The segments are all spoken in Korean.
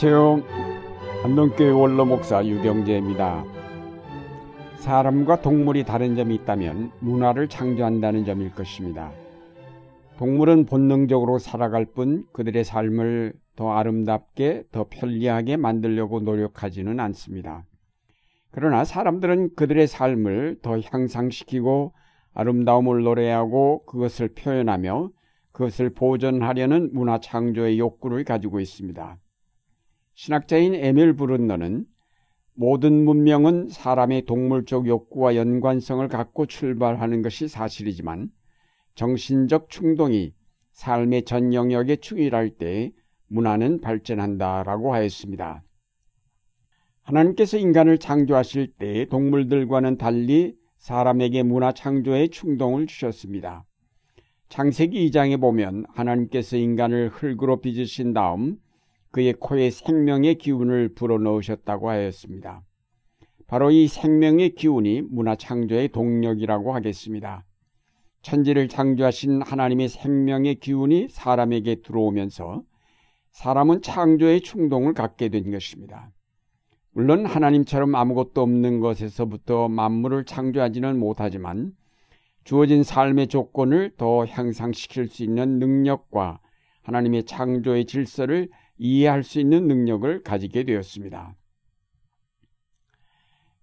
안녕하세요. 안동교회 원로 목사 유경재입니다. 사람과 동물이 다른 점이 있다면 문화를 창조한다는 점일 것입니다. 동물은 본능적으로 살아갈 뿐 그들의 삶을 더 아름답게, 더 편리하게 만들려고 노력하지는 않습니다. 그러나 사람들은 그들의 삶을 더 향상시키고 아름다움을 노래하고 그것을 표현하며 그것을 보존하려는 문화 창조의 욕구를 가지고 있습니다. 신학자인 에밀 브룬너는 모든 문명은 사람의 동물적 욕구와 연관성을 갖고 출발하는 것이 사실이지만 정신적 충동이 삶의 전 영역에 충일할 때 문화는 발전한다라고 하였습니다. 하나님께서 인간을 창조하실 때 동물들과는 달리 사람에게 문화 창조의 충동을 주셨습니다. 창세기 2장에 보면 하나님께서 인간을 흙으로 빚으신 다음 그의 코에 생명의 기운을 불어넣으셨다고 하였습니다. 바로 이 생명의 기운이 문화 창조의 동력이라고 하겠습니다. 천지를 창조하신 하나님의 생명의 기운이 사람에게 들어오면서 사람은 창조의 충동을 갖게 된 것입니다. 물론 하나님처럼 아무것도 없는 것에서부터 만물을 창조하지는 못하지만 주어진 삶의 조건을 더 향상시킬 수 있는 능력과 하나님의 창조의 질서를 이해할 수 있는 능력을 가지게 되었습니다.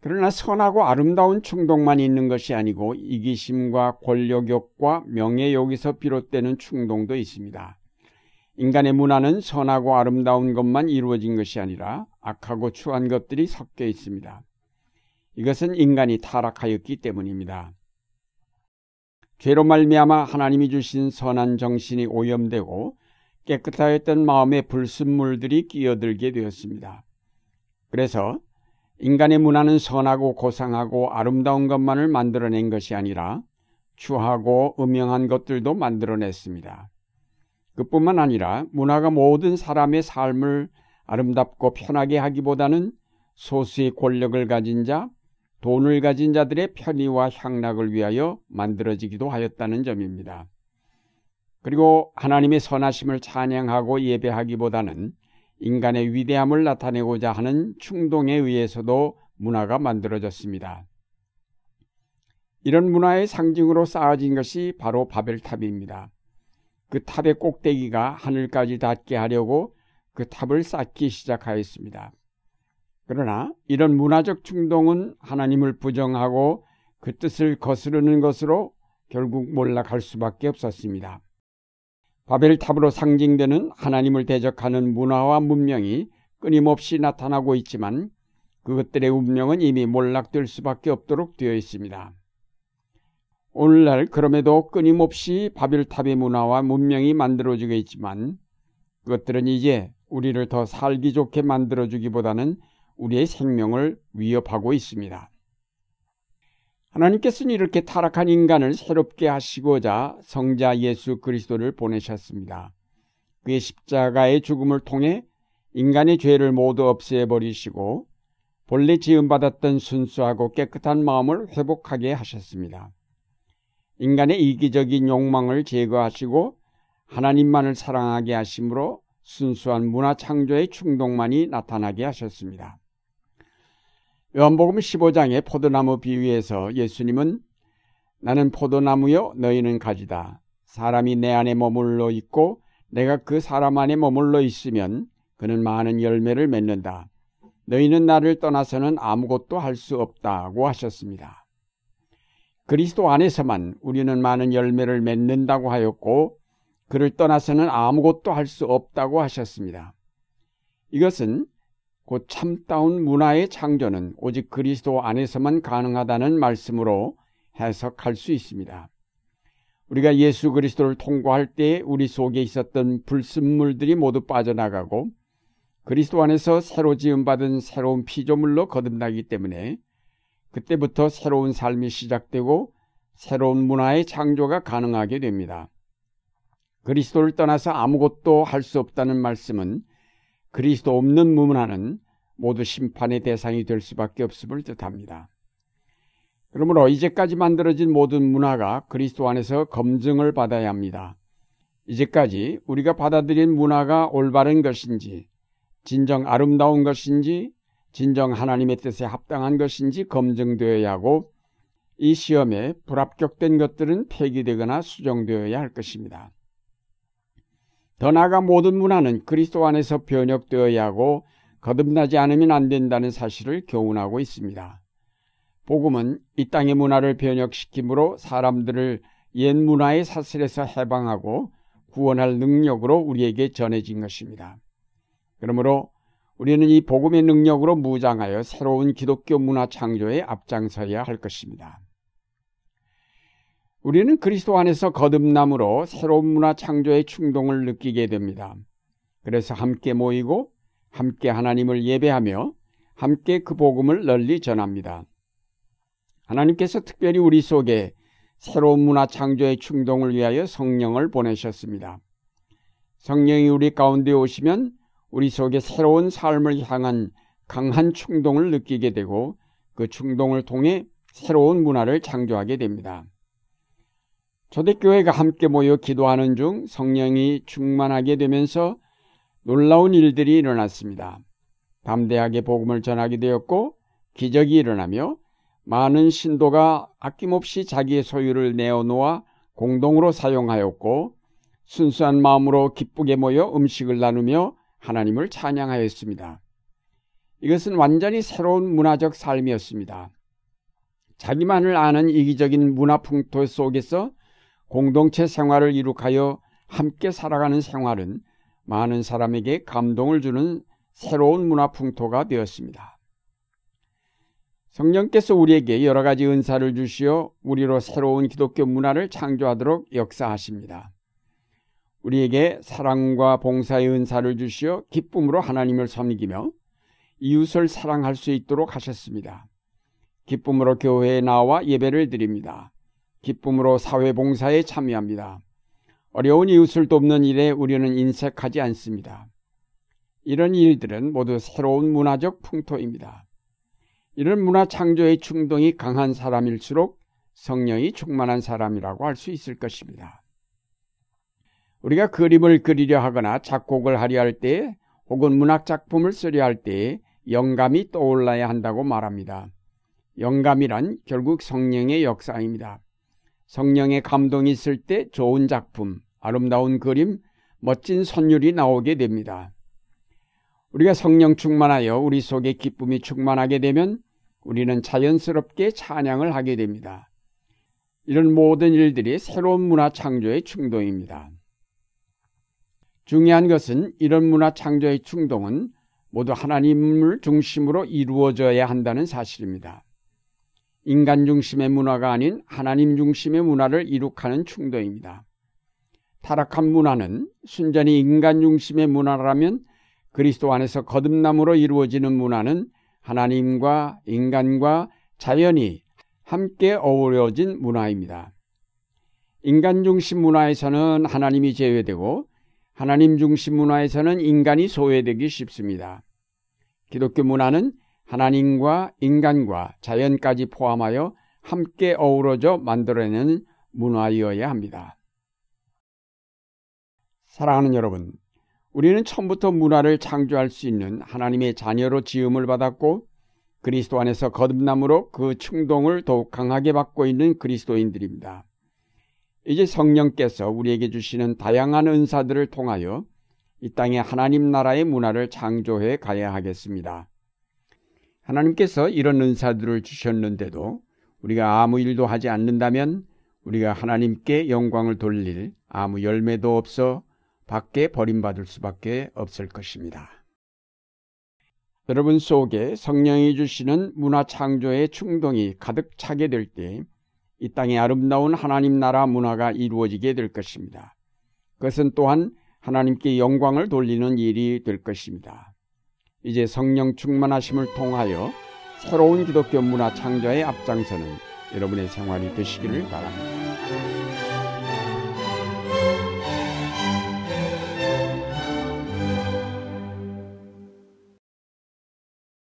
그러나 선하고 아름다운 충동만 있는 것이 아니고 이기심과 권력욕과 명예욕에서 비롯되는 충동도 있습니다. 인간의 문화는 선하고 아름다운 것만 이루어진 것이 아니라 악하고 추한 것들이 섞여 있습니다. 이것은 인간이 타락하였기 때문입니다. 죄로 말미암아 하나님이 주신 선한 정신이 오염되고 깨끗하였던 마음의 불순물들이 끼어들게 되었습니다. 그래서 인간의 문화는 선하고 고상하고 아름다운 것만을 만들어낸 것이 아니라 추하고 음영한 것들도 만들어냈습니다. 그뿐만 아니라 문화가 모든 사람의 삶을 아름답고 편하게 하기보다는 소수의 권력을 가진 자, 돈을 가진 자들의 편의와 향락을 위하여 만들어지기도 하였다는 점입니다. 그리고 하나님의 선하심을 찬양하고 예배하기보다는 인간의 위대함을 나타내고자 하는 충동에 의해서도 문화가 만들어졌습니다. 이런 문화의 상징으로 쌓아진 것이 바로 바벨탑입니다. 그 탑의 꼭대기가 하늘까지 닿게 하려고 그 탑을 쌓기 시작하였습니다. 그러나 이런 문화적 충동은 하나님을 부정하고 그 뜻을 거스르는 것으로 결국 몰락할 수밖에 없었습니다. 바벨탑으로 상징되는 하나님을 대적하는 문화와 문명이 끊임없이 나타나고 있지만 그것들의 운명은 이미 몰락될 수밖에 없도록 되어 있습니다. 오늘날 그럼에도 끊임없이 바벨탑의 문화와 문명이 만들어지고 있지만 그것들은 이제 우리를 더 살기 좋게 만들어주기보다는 우리의 생명을 위협하고 있습니다. 하나님께서는 이렇게 타락한 인간을 새롭게 하시고자 성자 예수 그리스도를 보내셨습니다. 그의 십자가의 죽음을 통해 인간의 죄를 모두 없애버리시고 본래 지음받았던 순수하고 깨끗한 마음을 회복하게 하셨습니다. 인간의 이기적인 욕망을 제거하시고 하나님만을 사랑하게 하심으로 순수한 문화 창조의 충동만이 나타나게 하셨습니다. 요한복음 15장의 포도나무 비유에서 예수님은 나는 포도나무요 너희는 가지다. 사람이 내 안에 머물러 있고 내가 그 사람 안에 머물러 있으면 그는 많은 열매를 맺는다. 너희는 나를 떠나서는 아무것도 할 수 없다고 하셨습니다. 그리스도 안에서만 우리는 많은 열매를 맺는다고 하였고 그를 떠나서는 아무것도 할 수 없다고 하셨습니다. 이것은 곧 참다운 문화의 창조는 오직 그리스도 안에서만 가능하다는 말씀으로 해석할 수 있습니다. 우리가 예수 그리스도를 통과할 때 우리 속에 있었던 불순물들이 모두 빠져나가고 그리스도 안에서 새로 지음받은 새로운 피조물로 거듭나기 때문에 그때부터 새로운 삶이 시작되고 새로운 문화의 창조가 가능하게 됩니다. 그리스도를 떠나서 아무것도 할 수 없다는 말씀은 그리스도 없는 문화는 모두 심판의 대상이 될 수밖에 없음을 뜻합니다. 그러므로 이제까지 만들어진 모든 문화가 그리스도 안에서 검증을 받아야 합니다. 이제까지 우리가 받아들인 문화가 올바른 것인지 진정 아름다운 것인지 진정 하나님의 뜻에 합당한 것인지 검증되어야 하고 이 시험에 불합격된 것들은 폐기되거나 수정되어야 할 것입니다. 더 나아가 모든 문화는 그리스도 안에서 변혁되어야 하고 거듭나지 않으면 안 된다는 사실을 교훈하고 있습니다. 복음은 이 땅의 문화를 변혁시키므로 사람들을 옛 문화의 사슬에서 해방하고 구원할 능력으로 우리에게 전해진 것입니다. 그러므로 우리는 이 복음의 능력으로 무장하여 새로운 기독교 문화 창조에 앞장서야 할 것입니다. 우리는 그리스도 안에서 거듭남으로 새로운 문화 창조의 충동을 느끼게 됩니다. 그래서 함께 모이고 함께 하나님을 예배하며 함께 그 복음을 널리 전합니다. 하나님께서 특별히 우리 속에 새로운 문화 창조의 충동을 위하여 성령을 보내셨습니다. 성령이 우리 가운데 오시면 우리 속에 새로운 삶을 향한 강한 충동을 느끼게 되고 그 충동을 통해 새로운 문화를 창조하게 됩니다. 초대교회가 함께 모여 기도하는 중 성령이 충만하게 되면서 놀라운 일들이 일어났습니다. 담대하게 복음을 전하게 되었고 기적이 일어나며 많은 신도가 아낌없이 자기의 소유를 내어놓아 공동으로 사용하였고 순수한 마음으로 기쁘게 모여 음식을 나누며 하나님을 찬양하였습니다. 이것은 완전히 새로운 문화적 삶이었습니다. 자기만을 아는 이기적인 문화 풍토 속에서 공동체 생활을 이룩하여 함께 살아가는 생활은 많은 사람에게 감동을 주는 새로운 문화 풍토가 되었습니다. 성령께서 우리에게 여러 가지 은사를 주시어 우리로 새로운 기독교 문화를 창조하도록 역사하십니다. 우리에게 사랑과 봉사의 은사를 주시어 기쁨으로 하나님을 섬기며 이웃을 사랑할 수 있도록 하셨습니다. 기쁨으로 교회에 나와 예배를 드립니다. 기쁨으로 사회봉사에 참여합니다. 어려운 이웃을 돕는 일에 우리는 인색하지 않습니다. 이런 일들은 모두 새로운 문화적 풍토입니다. 이런 문화 창조의 충동이 강한 사람일수록 성령이 충만한 사람이라고 할 수 있을 것입니다. 우리가 그림을 그리려 하거나 작곡을 하려 할 때 혹은 문학 작품을 쓰려 할 때 영감이 떠올라야 한다고 말합니다. 영감이란 결국 성령의 역사입니다. 성령의 감동이 있을 때 좋은 작품, 아름다운 그림, 멋진 선율이 나오게 됩니다. 우리가 성령 충만하여 우리 속에 기쁨이 충만하게 되면 우리는 자연스럽게 찬양을 하게 됩니다. 이런 모든 일들이 새로운 문화 창조의 충동입니다. 중요한 것은 이런 문화 창조의 충동은 모두 하나님을 중심으로 이루어져야 한다는 사실입니다. 인간 중심의 문화가 아닌 하나님 중심의 문화를 이룩하는 충동입니다. 타락한 문화는 순전히 인간 중심의 문화라면 그리스도 안에서 거듭남으로 이루어지는 문화는 하나님과 인간과 자연이 함께 어우러진 문화입니다. 인간 중심 문화에서는 하나님이 제외되고 하나님 중심 문화에서는 인간이 소외되기 쉽습니다. 기독교 문화는 하나님과 인간과 자연까지 포함하여 함께 어우러져 만들어내는 문화이어야 합니다. 사랑하는 여러분, 우리는 처음부터 문화를 창조할 수 있는 하나님의 자녀로 지음을 받았고 그리스도 안에서 거듭남으로 그 충동을 더욱 강하게 받고 있는 그리스도인들입니다. 이제 성령께서 우리에게 주시는 다양한 은사들을 통하여 이 땅에 하나님 나라의 문화를 창조해 가야 하겠습니다. 하나님께서 이런 은사들을 주셨는데도 우리가 아무 일도 하지 않는다면 우리가 하나님께 영광을 돌릴 아무 열매도 없어 밖에 버림받을 수밖에 없을 것입니다. 여러분 속에 성령이 주시는 문화 창조의 충동이 가득 차게 될 때 이 땅에 아름다운 하나님 나라 문화가 이루어지게 될 것입니다. 그것은 또한 하나님께 영광을 돌리는 일이 될 것입니다. 이제 성령 충만하심을 통하여 새로운 기독교 문화 창조에 앞장서는 여러분의 생활이 되시기를 바랍니다.